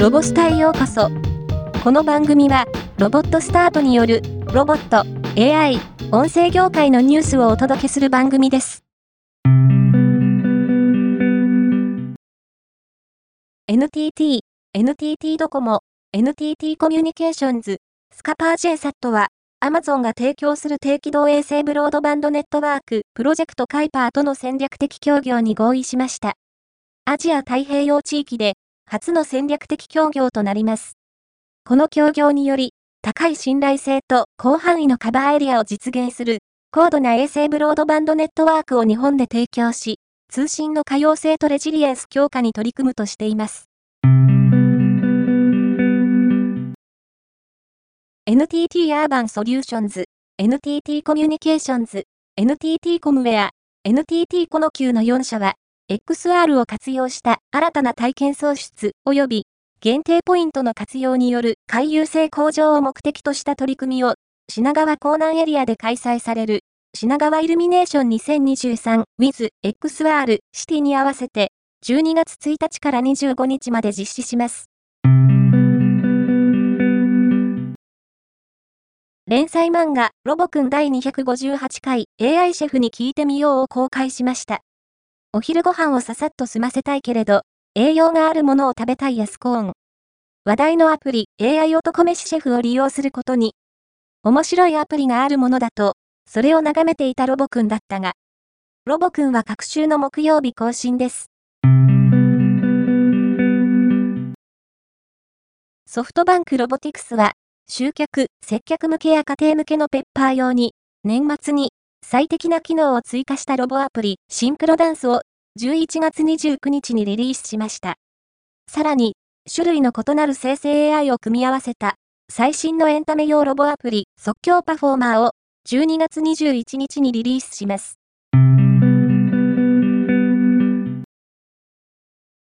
ロボスタへようこそ。この番組は、ロボットスタートによる、ロボット、AI、音声業界のニュースをお届けする番組です。NTT、NTT ドコモ、NTT コミュニケーションズ、スカパー JSAT は、Amazon が提供する低軌道衛星ブロードバンドネットワーク、プロジェクトカイパーとの戦略的協業に合意しました。アジア太平洋地域で、初の戦略的協業となります。この協業により、高い信頼性と広範囲のカバーエリアを実現する、高度な衛星ブロードバンドネットワークを日本で提供し、通信の可用性とレジリエンス強化に取り組むとしています。NTT アーバンソリューションズ、NTT コミュニケーションズ、NTT コムウェア、NTT コノ Q の4社は、XR を活用した新たな体験創出及び限定ポイントの活用による回遊性向上を目的とした取り組みを品川港南エリアで開催される品川イルミネーション 2023with XR シティに合わせて12月1日から25日まで実施します。連載漫画ロボくん第258回 AI シェフに聞いてみようを公開しました。お昼ご飯をささっと済ませたいけれど、栄養があるものを食べたいヤスコーン。話題のアプリ AI 男飯シェフを利用することに、面白いアプリがあるものだと、それを眺めていたロボくんだったが、ロボくんは各週の木曜日更新です。ソフトバンクロボティクスは、集客、接客向けや家庭向けのペッパー用に、年末に最適な機能を追加したロボアプリ、シンクロダンスを11月29日にリリースしました。さらに、種類の異なる生成 AI を組み合わせた最新のエンタメ用ロボアプリ、即興パフォーマーを12月21日にリリースします。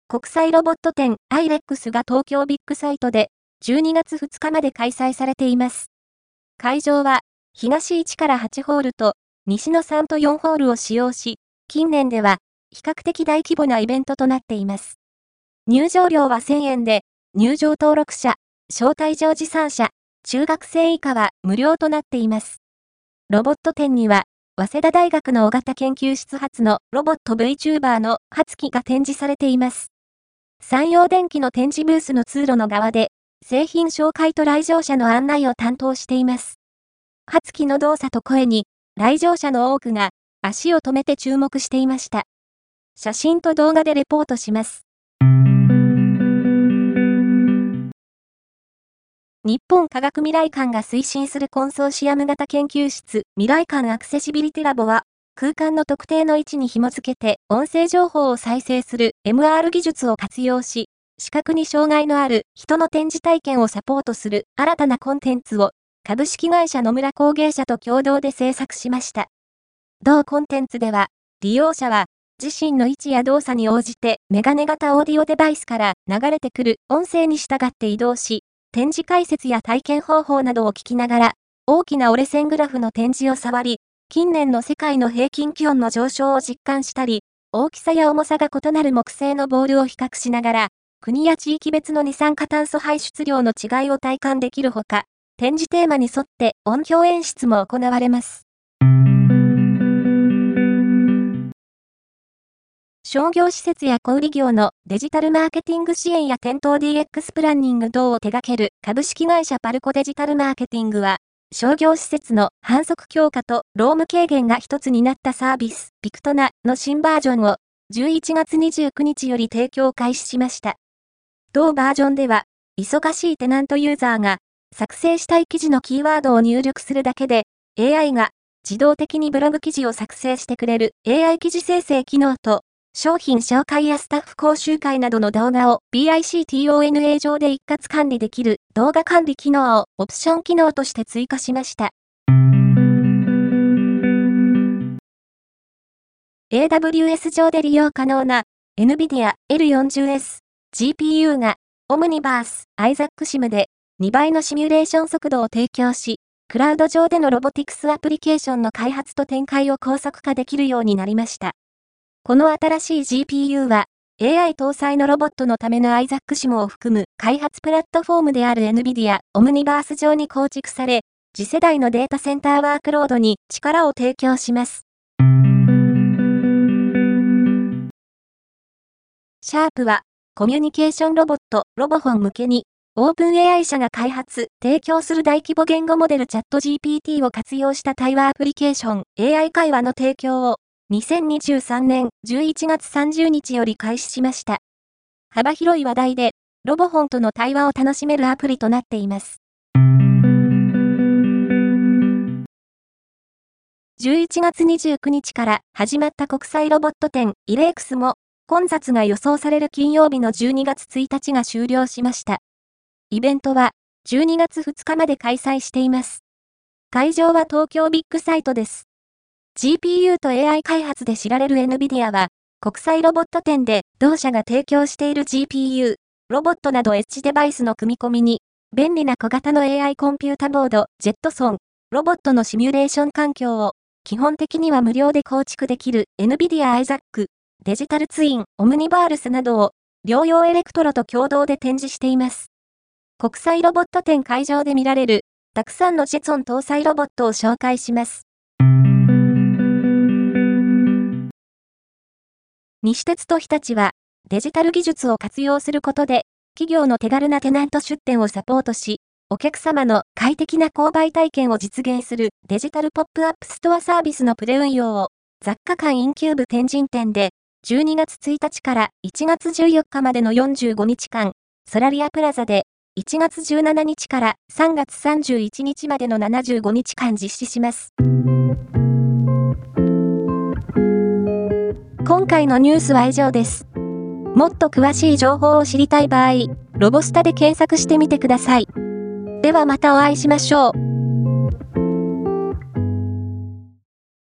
国際ロボット展 IREX が東京ビッグサイトで12月2日まで開催されています。会場は東1から8ホールと西の3と4ホールを使用し、近年では比較的大規模なイベントとなっています。入場料は1000円で、入場登録者、招待状持参者、中学生以下は無料となっています。ロボット展には、早稲田大学の尾形研究室発のロボット VTuber の初期が展示されています。山陽電機の展示ブースの通路の側で、製品紹介と来場者の案内を担当しています。初期の動作と声に、来場者の多くが足を止めて注目していました。写真と動画でレポートします。日本科学未来館が推進するコンソーシアム型研究室未来館アクセシビリティラボは空間の特定の位置に紐付けて音声情報を再生する MR 技術を活用し視覚に障害のある人の展示体験をサポートする新たなコンテンツを株式会社野村工芸社と共同で制作しました。同コンテンツでは、利用者は、自身の位置や動作に応じてメガネ型オーディオデバイスから流れてくる音声に従って移動し、展示解説や体験方法などを聞きながら、大きな折れ線グラフの展示を触り、近年の世界の平均気温の上昇を実感したり、大きさや重さが異なる木製のボールを比較しながら、国や地域別の二酸化炭素排出量の違いを体感できるほか、展示テーマに沿って音響演出も行われます。商業施設や小売業のデジタルマーケティング支援や店頭 DX プランニング等を手掛ける株式会社パルコデジタルマーケティングは、商業施設の反則強化と労務軽減が一つになったサービス、ピクトナの新バージョンを11月29日より提供開始しました。同バージョンでは、忙しいテナントユーザーが作成したい記事のキーワードを入力するだけで、AI が自動的にブログ記事を作成してくれる AI 記事生成機能と、商品紹介やスタッフ講習会などの動画を BICTONA 上で一括管理できる動画管理機能をオプション機能として追加しました。AWS 上で利用可能な NVIDIA L40S GPU がオムニバース Isaac SIM で2倍のシミュレーション速度を提供し、クラウド上でのロボティクスアプリケーションの開発と展開を高速化できるようになりました。この新しい GPU は、AI 搭載のロボットのためのアイザックシモを含む開発プラットフォームである NVIDIA オムニバース上に構築され、次世代のデータセンターワークロードに力を提供します。シャープは、コミュニケーションロボット、ロボフォン向けに、オープン AI 社が開発、提供する大規模言語モデルチャット GPT を活用した対話アプリケーション AI 会話の提供を2023年11月30日より開始しました。幅広い話題で、ロボホンとの対話を楽しめるアプリとなっています。11月29日から始まった国際ロボット展イレークスも混雑が予想される金曜日の12月1日が終了しました。イベントは12月2日まで開催しています。会場は東京ビッグサイトです。GPU と AI 開発で知られる NVIDIA は国際ロボット展で同社が提供している GPU、ロボットなどエッジデバイスの組み込みに便利な小型の AI コンピュータボード、ジェットソン、ロボットのシミュレーション環境を基本的には無料で構築できる NVIDIA iZac、デジタルツイン、オムニバールスなどを療養エレクトロと共同で展示しています。国際ロボット展会場で見られるたくさんのジェツォン搭載ロボットを紹介します。西鉄と日立はデジタル技術を活用することで企業の手軽なテナント出店をサポートし、お客様の快適な購買体験を実現するデジタルポップアップストアサービスのプレ運用を雑貨館インキューブ天神店で12月1日から1月14日までの45日間、ソラリアプラザで1月17日から3月31日までの75日間実施します。今回のニュースは以上です。もっと詳しい情報を知りたい場合、ロボスタで検索してみてください。ではまたお会いしましょう。